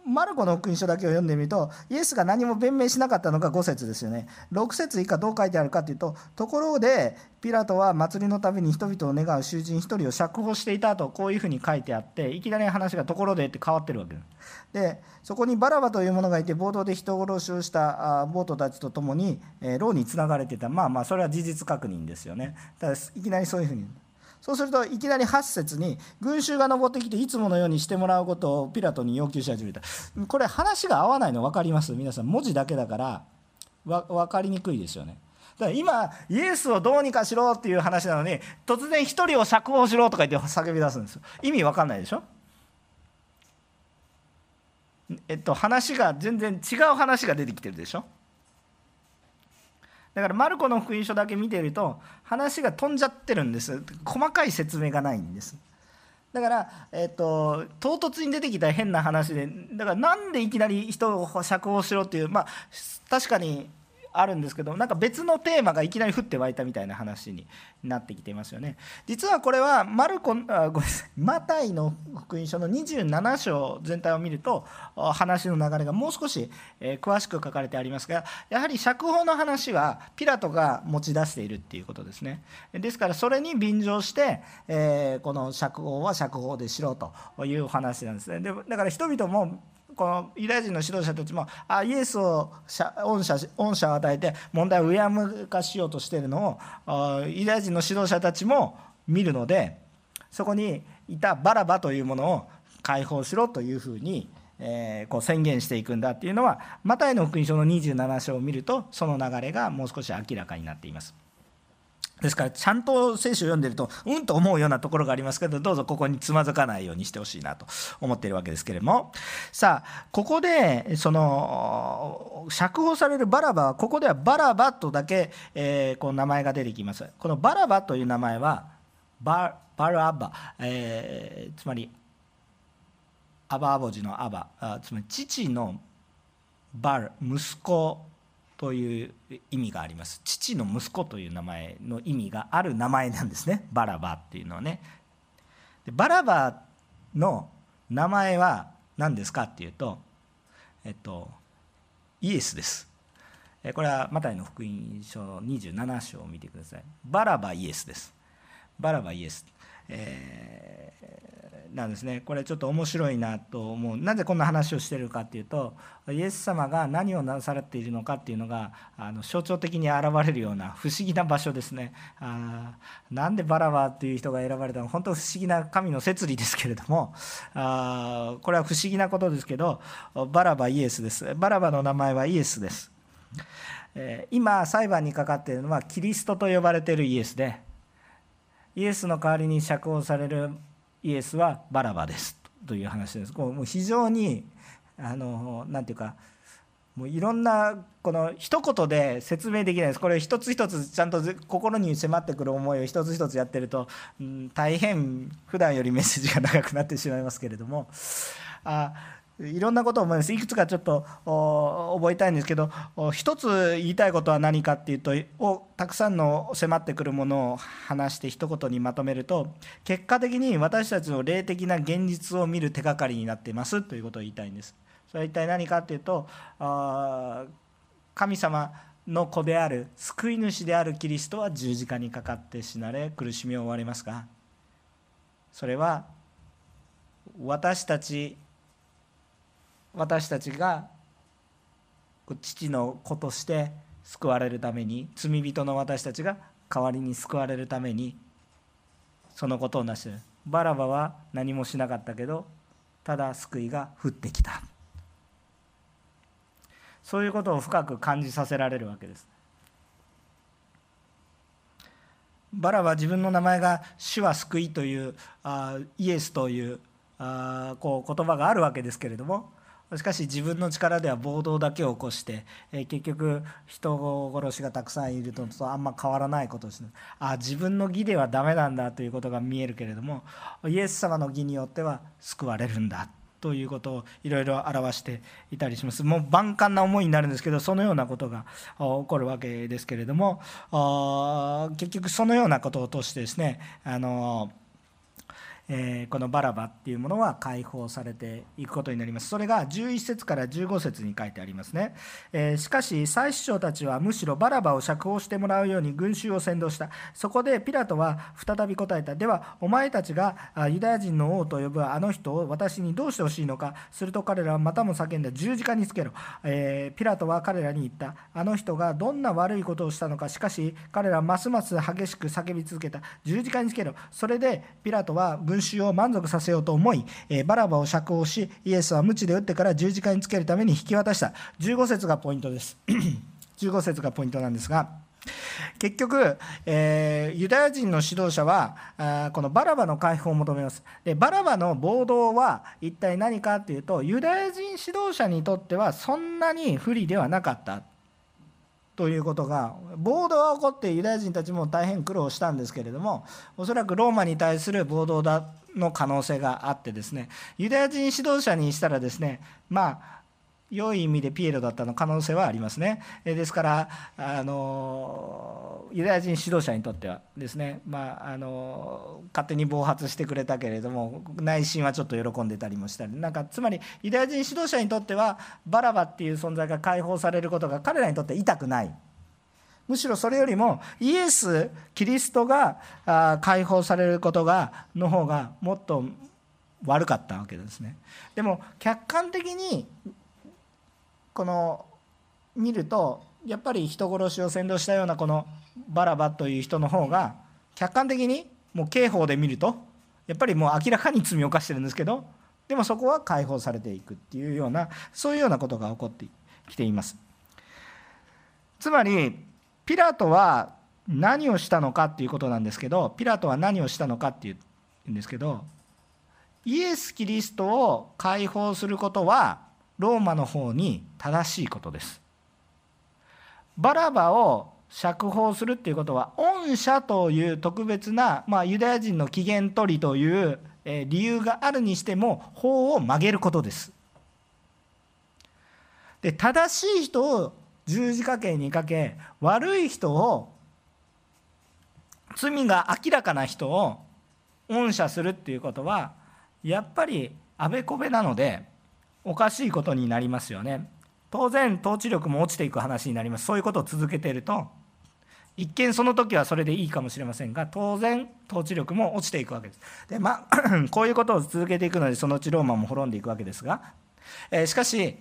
マルコの福音書だけを読んでみるとイエスが何も弁明しなかったのが5節ですよね。6節以下どう書いてあるかというとところでピラトは祭りのために人々を願う囚人1人を釈放していたとこういうふうに書いてあっていきなり話がところでって変わってるわけですでそこにバラバという者がいて暴動で人殺しをした暴徒たちと共に牢につながれていた。まあまあそれは事実確認ですよね。ただいきなりそういうふうにそうするといきなり8節に群衆が登ってきていつものようにしてもらうことをピラトに要求し始めた。これ話が合わないの分かります？皆さん文字だけだから分かりにくいですよね。だから今イエスをどうにかしろっていう話なのに突然1人を釈放しろとか言って叫び出すんですよ。意味分かんないでしょ？えっと話が全然違う話が出てきてるでしょ？だからマルコの福音書だけ見てると話が飛んじゃってるんです。細かい説明がないんです。だから、えーと、唐突に出てきた変な話でだからなんでいきなり人を釈放しろっていうまあ確かにあるんですけどなんか別のテーマがいきなり降って湧いたみたいな話になってきていますよね。実はこれはマルコあごめんなさい。マタイの福音書の27章全体を見ると話の流れがもう少し詳しく書かれてありますがやはり釈放の話はピラトが持ち出しているっていうことですね。ですからそれに便乗して、えこの釈放は釈放でしろというお話なんですね。でだから人々もこのユダヤ人の指導者たちもあイエスを恩赦恩赦を与えて問題をうやむかしようとしているのをユダヤ人の指導者たちも見るのでそこにいたバラバというものを解放しろというふうに、えこう宣言していくんだっていうのはマタイの福音書の27章を見るとその流れがもう少し明らかになっています。ですからちゃんと聖書を読んでるとうんと思うようなところがありますけどどうぞここにつまずかないようにしてほしいなと思っているわけですけれども。さあここでその釈放されるバラバはここではバラバとだけ、えー、こう名前が出てきます。このバラバという名前はババラバ、えー、つまりアバアボジのアバあつまり父のバル息子という意味があります。父の息子という名前の意味がある名前なんですね。バラバっていうのはね。でバラバの名前は何ですかっていうとえっとイエスです。これはマタイの福音書の27章を見てください。バラバイエスです。バラバイエス、えなんですね。これちょっと面白いなと思う。なぜこんな話をしてるかっていうとイエス様が何をなされているのかっていうのがあの象徴的に現れるような不思議な場所ですね。あなんでバラバっていう人が選ばれたの本当不思議な神の摂理ですけれどもあこれは不思議なことですけどバラバイエスです。バラバの名前はイエスです。今裁判にかかっているのはキリストと呼ばれているイエスでイエスの代わりに釈放されるイエスはバラバですという話です。こうもう非常にあのなんていうかもういろんなこの一言で説明できないですこれ一つ一つちゃんと心に迫ってくる思いを一つ一つやってると、うん、大変普段よりメッセージが長くなってしまいますけれどもあいろんなことを思いますいくつかちょっと覚えたいんですけど一つ言いたいことは何かっていうとをたくさんの迫ってくるものを話して一言にまとめると結果的に私たちの霊的な現実を見る手がかりになっていますということを言いたいんです。それは一体何かっていうと神様の子である救い主であるキリストは十字架にかかって死なれ苦しみを負われますがそれは私たち私たちが父の子として救われるために罪人の私たちが代わりに救われるためにそのことを成してるバラバは何もしなかったけどただ救いが降ってきた。そういうことを深く感じさせられるわけです。バラは自分の名前が「主は救い」というあイエスというあこう言葉があるわけですけれどもしかし自分の力では暴動だけを起こして、え結局人殺しがたくさんいるとあんま変わらないことをするあ自分の義ではダメなんだということが見えるけれどもイエス様の義によっては救われるんだということをいろいろ表していたりします。もう万感な思いになるんですけどそのようなことが起こるわけですけれども結局そのようなことを通してですねあのえこのバラバっていうものは解放されていくことになります。それが11節から15節に書いてありますね、えしかし祭司長たちはむしろバラバを釈放してもらうように群衆を先導した。そこでピラトは再び答えた。ではお前たちがユダヤ人の王と呼ぶあの人を私にどうしてほしいのか。すると彼らはまたも叫んだ。十字架につけろ、えピラトは彼らに言った。あの人がどんな悪いことをしたのか。しかし彼らはますます激しく叫び続けた。十字架につけろ。それでピラトは群衆を満足させようと思い、えバラバを釈放しイエスは鞭で打ってから十字架につけるために引き渡した。15節がポイントです。[CLEARS THROAT] 15節がポイントなんですが結局、えー、ユダヤ人の指導者はあこのバラバの解放を求めます。でバラバの暴動は一体何かというとユダヤ人指導者にとってはそんなに不利ではなかった。ということが暴動が起こってユダヤ人たちも大変苦労したんですけれどもおそらくローマに対する暴動だの可能性があってですねユダヤ人指導者にしたらですねまあ良い意味でピエロだったの可能性はありますね。ですからあのユダヤ人指導者にとってはですね、まあ、あの勝手に暴発してくれたけれども内心はちょっと喜んでたりもしたりなんかつまりユダヤ人指導者にとってはバラバっていう存在が解放されることが彼らにとって痛くない。むしろそれよりもイエスキリストが解放されることがの方がもっと悪かったわけですねでも客観的にこの見るとやっぱり人殺しを先導したようなこのバラバという人の方が客観的にもう刑法で見るとやっぱりもう明らかに罪を犯してるんですけどでもそこは解放されていくっていうようなそういうようなことが起こってきています。つまりピラトは何をしたのかっていうことなんですけどピラトは何をしたのかっていうんですけどイエス・キリストを解放することはローマの方に正しいことです。バラバを釈放するっていうことは恩赦という特別な、まあ、ユダヤ人の起源取りという理由があるにしても法を曲げることです。で正しい人を十字架刑にかけ悪い人を罪が明らかな人を恩赦するっていうことはやっぱりあべこべなのでおかしいことになりますよね。当然統治力も落ちていく話になります。そういうことを続けていると一見その時はそれでいいかもしれませんが当然統治力も落ちていくわけです。でまあ [CLEARS THROAT] こういうことを続けていくのでそのうちローマも滅んでいくわけですが、えー、しかし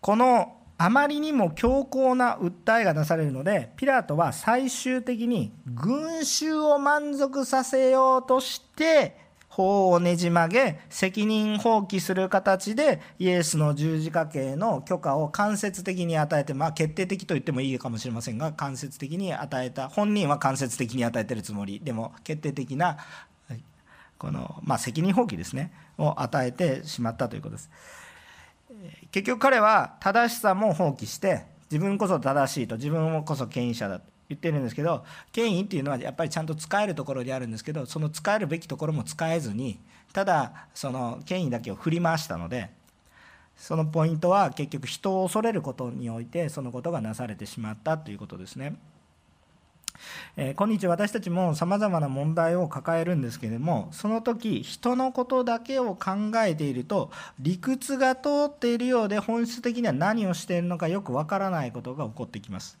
このあまりにも強硬な訴えが出されるのでピラトは最終的に群衆を満足させようとして法をねじ曲げ責任放棄する形でイエスの十字架刑の許可を間接的に与えてまあ決定的と言ってもいいかもしれませんが間接的に与えた本人は間接的に与えてるつもりでも決定的なこの、まあ、責任放棄ですねを与えてしまったということです。結局彼は正しさも放棄して自分こそ正しいと自分こそ権威者だと言ってるんですけど権威っていうのはやっぱりちゃんと使えるところであるんですけどその使えるべきところも使えずにただその権威だけを振り回したのでそのポイントは結局人を恐れることにおいてそのことがなされてしまったということですね。えー、今日私たちもさまざまな問題を抱えるんですけれどもその時人のことだけを考えていると理屈が通っているようで本質的には何をしているのかよくわからないことが起こってきます。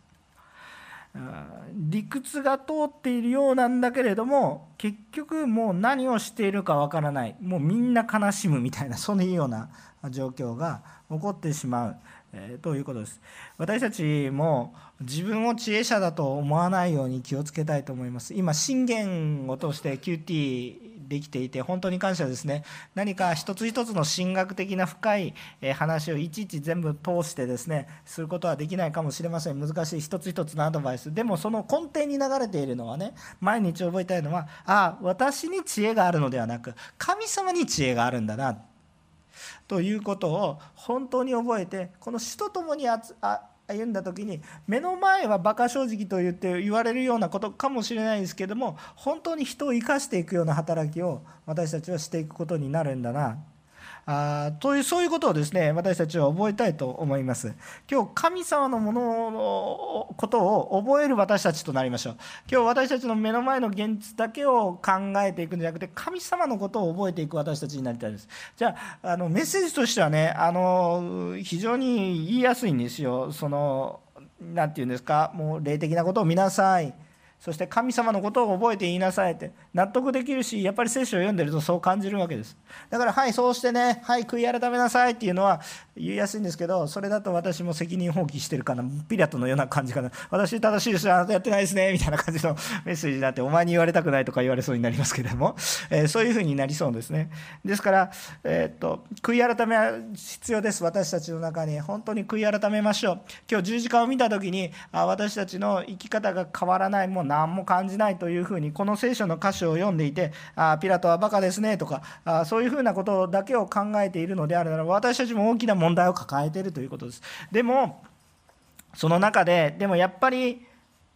理屈が通っているようなんだけれども結局もう何をしているかわからないもうみんな悲しむみたいなそういうような状況が起こってしまう。えー、ということです私たちも自分を知恵者だと思わないように気をつけたいと思います今信玄を通して QT できていて本当に感謝ですね。何か一つ一つの神学的な深い話をいちいち全部通してですねすることはできないかもしれません。難しい一つ一つのアドバイス。でもその根底に流れているのはね毎日覚えたいのはああ私に知恵があるのではなく神様に知恵があるんだなということを本当に覚えてこの死とともに歩んだ時に目の前は馬鹿正直と言って言われるようなことかもしれないですけども本当に人を生かしていくような働きを私たちはしていくことになるんだな。あというそういうことをですね私たちは覚えたいと思います。今日神様のもののことを覚える私たちとなりましょう。今日私たちの目の前の現実だけを考えていくんじゃなくて神様のことを覚えていく私たちになりたいです。じゃああのメッセージとしてはねあの非常に言いやすいんですよ。その何て言うんですか？もう霊的なことを見なさい。そして神様のことを覚えて言いなさいって納得できるしやっぱり聖書を読んでるとそう感じるわけです。だからはいそうしてねはい悔い改めなさいっていうのは言いやすいんですけどそれだと私も責任放棄してるかなピラトのような感じかな。私正しいですあなたやってないですねみたいな感じの [LAUGHS] メッセージになってお前に言われたくないとか言われそうになりますけれども、[LAUGHS] えー、そういうふうになりそうですね。ですから、えー、っと悔い改めは必要です。私たちの中に。本当に悔い改めましょう。今日十字架を見た時にあ私たちの生き方が変わらない。もう何も感じないというふうにこの聖書の箇所を読んでいてあピラトはバカですねとかあそういうふうなことだけを考えているのであるなら私たちも大きな問題問題を抱えているということです。でもその中ででもやっぱり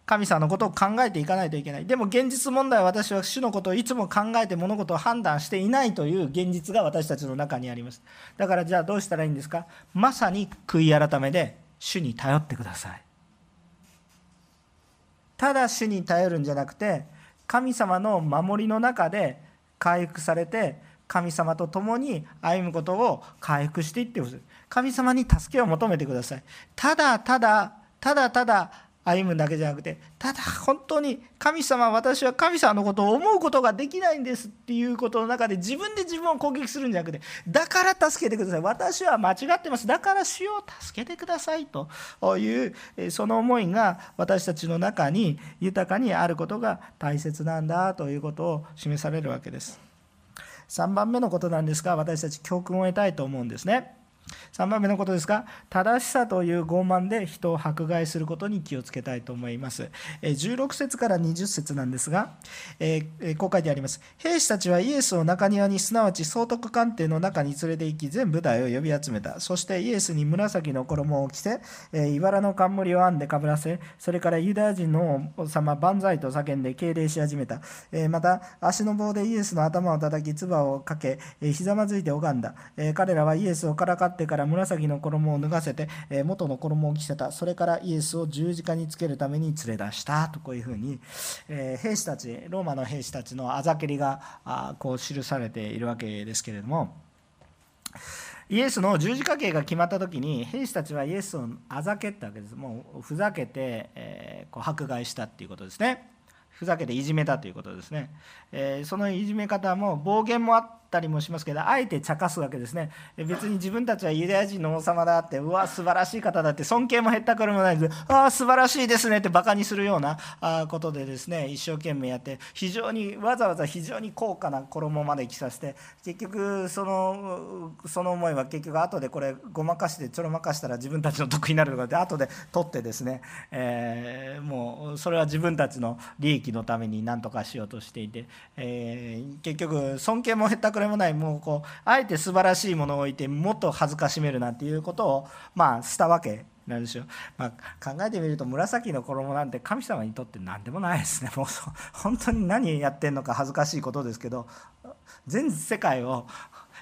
神様のことを考えていかないといけない。でも現実問題は私は主のことをいつも考えて物事を判断していないという現実が私たちの中にあります。だからじゃあどうしたらいいんですか？まさに悔い改めで主に頼ってください。ただ主に頼るんじゃなくて神様の守りの中で回復されて神様と共に歩むことを回復していってほしい。神様に助けを求めてください。ただただただただ歩むだけじゃなくてただ本当に神様私は神様のことを思うことができないんですっていうことの中で自分で自分を攻撃するんじゃなくてだから助けてください。私は間違ってます。だから主を助けてください。というその思いが私たちの中に豊かにあることが大切なんだ。ということを示されるわけです。3番目のことなんですが私たち教訓を得たいと思うんですね。3番目のことですが正しさという傲慢で人を迫害することに気をつけたいと思います。16節から20節なんですが、え、こう書いてあります。兵士たちはイエスを中庭にすなわち総督官邸の中に連れて行き全部隊を呼び集めた。そしてイエスに紫の衣を着せ、え、茨の冠を編んでかぶらせそれからユダヤ人の王様万歳と叫んで敬礼し始めた、え、また足の棒でイエスの頭を叩き唾をかけ、ひざまずいて拝んだ、え彼らはイエスをからかってから紫の衣を脱がせて、え元の衣を着せた。それからイエスを十字架につけるために連れ出した。とこういうふうに、え兵士たちローマの兵士たちのあざけりがあこう記されているわけですけれども。イエスの十字架刑が決まった時に兵士たちはイエスをあざけったわけです。もうふざけて、えこう迫害したっていうことですね。ふざけていじめたということですね、えそのいじめ方も暴言もあったりもしますけどあえて茶化すわけですね。別に自分たちはユダヤ人の王様だってうわ素晴らしい方だって尊敬も減ったくれもないですああ素晴らしいですねってバカにするようなことでですね一生懸命やって非常にわざわざ非常に高価な衣まで着させて結局そのその思いは結局後でこれごまかしてちょろまかしたら自分たちの得になるとかで後で取ってですね、えー、もうそれは自分たちの利益のために何とかしようとしていて、えー、結局尊敬も減ったくれれもない。もうこうあえて素晴らしいものを置いてもっと恥ずかしめるなんていうことをまあしたわけなんですよ、まあ、考えてみると紫の衣なんて神様にとって何でもないですね。[LAUGHS] もう本当に何やってんのか恥ずかしいことですけど全世界を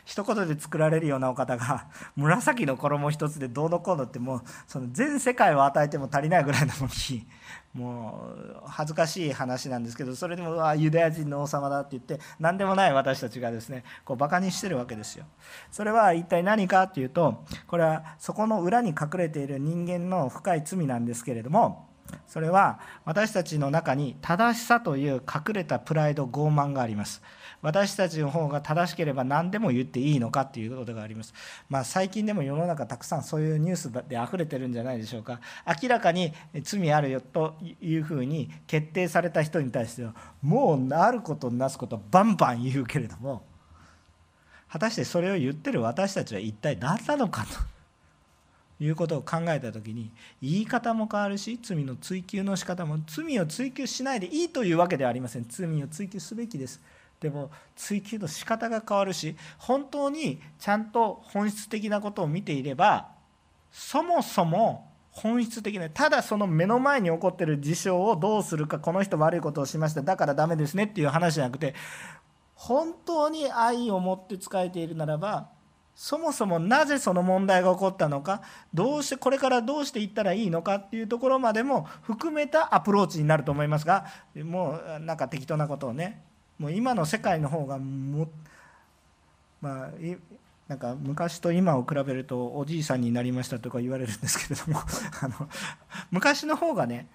一言で作られるようなお方が紫の衣一つでどうのこうのってもうその全世界を与えても足りないぐらいなのにもう恥ずかしい話なんですけどそれでもあユダヤ人の王様だって言って何でもない私たちがですねこうバカにしてるわけですよ。それは一体何かっていうとこれはそこの裏に隠れている人間の深い罪なんですけれどもそれは私たちの中に正しさという隠れたプライド傲慢があります。私たちの方が正しければ何でも言っていいのかということがあります。まあ、最近でも世の中たくさんそういうニュースで溢れてるんじゃないでしょうか。明らかに罪あるよというふうに決定された人に対してはもうなることなすことバンバン言うけれども果たしてそれを言ってる私たちは一体何なのかと。いうことを考えた時に言い方も変わるし罪の追及の仕方も罪を追及しないでいいというわけではありません罪を追及すべきですでも追求の仕方が変わるし本当にちゃんと本質的なことを見ていればそもそも本質的なただその目の前に起こってる事象をどうするかこの人悪いことをしましただからダメですねっていう話じゃなくて本当に愛を持って仕えているならばそもそもなぜその問題が起こったのかどうしてこれからどうしていったらいいのかっていうところまでも含めたアプローチになると思いますがもうなんか適当なことをねもう今の世界の方がもまあなんか昔と今を比べるとおじいさんになりましたとか言われるんですけれども [LAUGHS] あの昔の方がね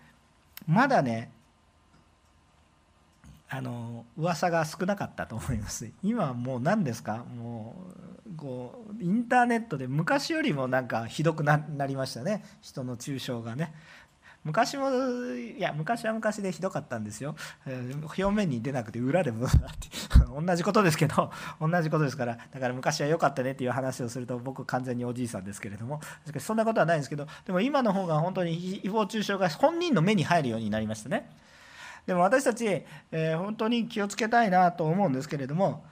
まだねあの噂が少なかったと思います。今はもう何ですか？もうこうインターネットで昔よりもなんかひどくなりましたね。人の抽象がね。昔もいや昔は昔でひどかったんですよ、えー、表面に出なくて裏でも [LAUGHS] 同じことですけど同じことですから。だから昔は良かったねっていう話をすると僕完全におじいさんですけれども。そんなことはないんですけどでも今の方が本当に誹謗中傷が本人の目に入るようになりましたね。でも私たち、えー、本当に気をつけたいなと思うんですけれども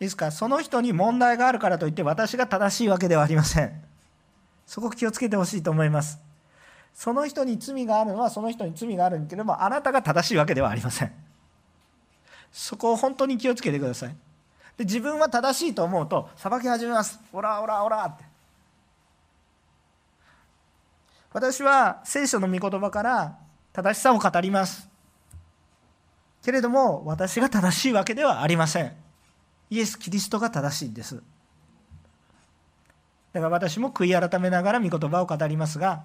いいですかその人に問題があるからといって私が正しいわけではありません。そこ気をつけてほしいと思います。その人に罪があるのはその人に罪があるけれどもあなたが正しいわけではありません。そこを本当に気をつけてください。で自分は正しいと思うと裁き始めます。オラオラオラって。私は聖書の御言葉から正しさを語ります。けれども私が正しいわけではありません。イエス・キリストが正しいんです。だから私も悔い改めながら御言葉を語りますが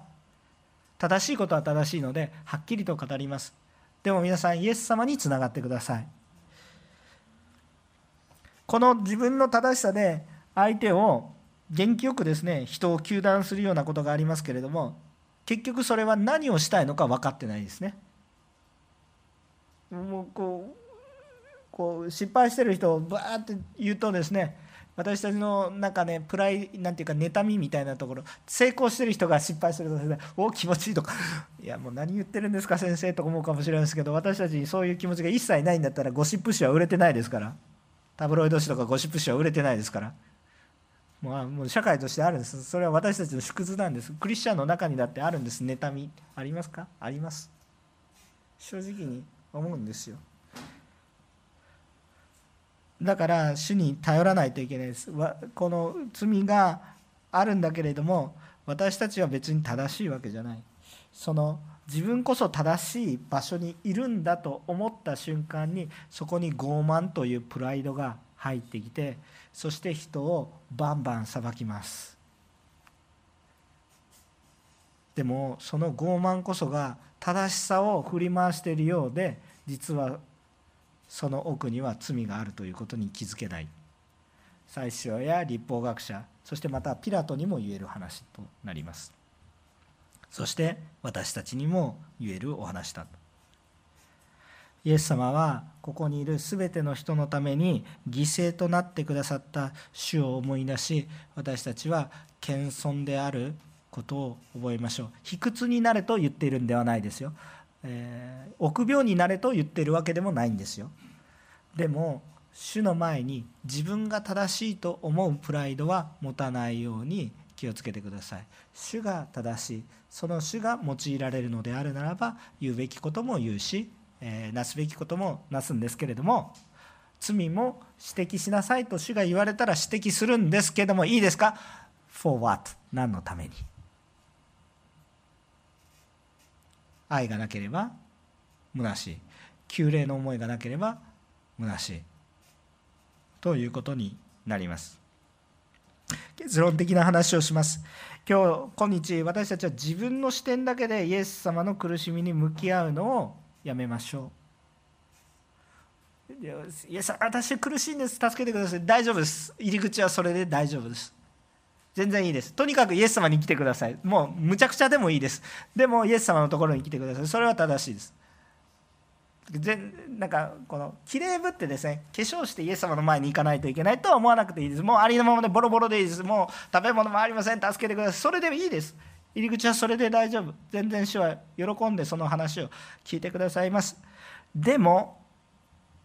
正しいことは正しいのではっきりと語ります。でも皆さんイエス様につながってください。この自分の正しさで相手を元気よくですね人を糾弾するようなことがありますけれども結局それは何をしたいのか分かってないですね。もうこうこう失敗してる人をバーって言うとですね私たちのなんかねプライなんていうか妬みみたいなところ成功してる人が失敗するとですねお気持ちいいとか。[LAUGHS] いやもう何言ってるんですか先生と思うかもしれないですけど私たちにそういう気持ちが一切ないんだったらゴシップ誌は売れてないですから。タブロイド紙とかゴシップ誌は売れてないですから。もうもう社会としてあるんです。それは私たちの縮図なんです。クリスチャンの中にだってあるんです。妬み。ありますか？あります。正直に思うんですよ。だから主に頼らないといけないです。この罪があるんだけれども私たちは別に正しいわけじゃない。その自分こそ正しい場所にいるんだと思った瞬間にそこに傲慢というプライドが入ってきてそして人をバンバン裁きます。でもその傲慢こそが正しさを振り回しているようで実はその奥には罪があるということに気づけない。最初や立法学者そしてまたピラトにも言える話となります。そして私たちにも言えるお話だイエス様はここにいる全ての人のために犠牲となってくださった主を思い出し私たちは謙遜であることを覚えましょう。卑屈になれと言っているんではないですよ。えー、臆病になれと言ってるわけでもないんですよでも主の前に自分が正しいと思うプライドは持たないように気をつけてください主が正しいその主が用いられるのであるならば言うべきことも言うし、えー、なすべきこともなすんですけれども罪も指摘しなさいと主が言われたら指摘するんですけどもいいですか ?for what? 何のために？愛がなければ虚しい。旧礼の思いがなければ虚しい。ということになります。結論的な話をします。今日今日私たちは自分の視点だけでイエス様の苦しみに向き合うのをやめましょう。イエス私苦しいんです。助けてください。大丈夫です。入り口はそれで大丈夫です。全然いいです。とにかくイエス様に来てください。もうむちゃくちゃでもいいです。でもイエス様のところに来てください。それは正しいです。全なんかこのきれいぶってですね化粧してイエス様の前に行かないといけないとは思わなくていいですもうありのままでボロボロでいいですもう食べ物もありません助けてくださいそれでいいです入り口はそれで大丈夫全然主は喜んでその話を聞いてくださいますでも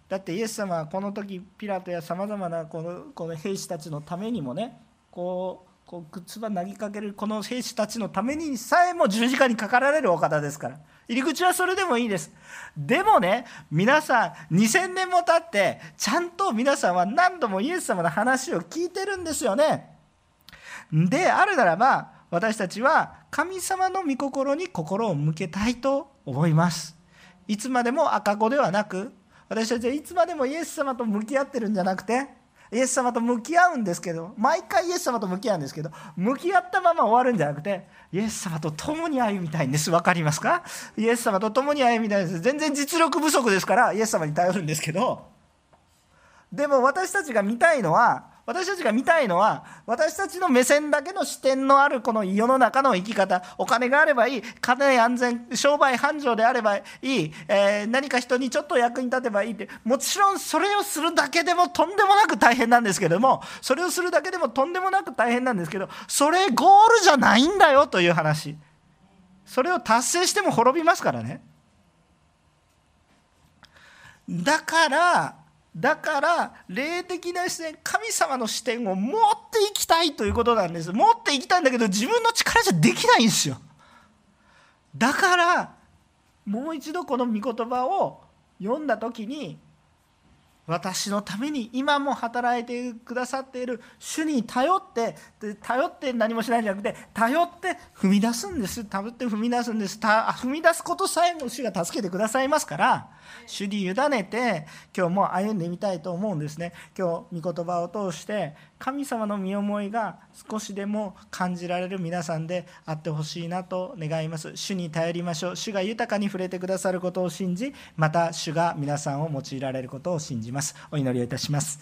だってイエス様はこの時ピラトやさまざまなこのこの兵士たちのためにもねこうこう靴ば投げかけるこの兵士たちのためにさえも十字架にかかられるお方ですから。入り口はそれでもいいです。でもね皆さん2000年も経ってちゃんと皆さんは何度もイエス様の話を聞いてるんですよね。であるならば私たちは神様の御心に心を向けたいと思います。いつまでも赤子ではなく私たちはいつまでもイエス様と向き合ってるんじゃなくてイエス様と向き合うんですけど毎回イエス様と向き合うんですけど向き合ったまま終わるんじゃなくてイエス様と共に歩みたいんです。分かりますか？イエス様と共に歩みたいんです。全然実力不足ですからイエス様に頼るんですけどでも私たちが見たいのは私たちが見たいのは私たちの目線だけの視点のあるこの世の中の生き方。お金があればいい。金安全商売繁盛であればいい、えー、何か人にちょっと役に立てばいいって。もちろんそれをするだけでもとんでもなく大変なんですけれどもそれをするだけでもとんでもなく大変なんですけどそれゴールじゃないんだよという話。それを達成しても滅びますからね。だからだから霊的な視点神様の視点を持っていきたいということなんです。持っていきたいんだけど自分の力じゃできないんですよ。だからもう一度この御言葉を読んだ時に私のために今も働いてくださっている主に頼って頼って何もしないんじゃなくて頼って踏み出すんです。頼って踏み出すんです。踏み出すことさえも主が助けてくださいますから主に委ねて今日も歩んでみたいと思うんですね。今日御言葉を通して神様の身思いが少しでも感じられる皆さんであってほしいなと願います。主に頼りましょう。主が豊かに触れてくださることを信じまた主が皆さんを用いられることを信じます。お祈りをいたします。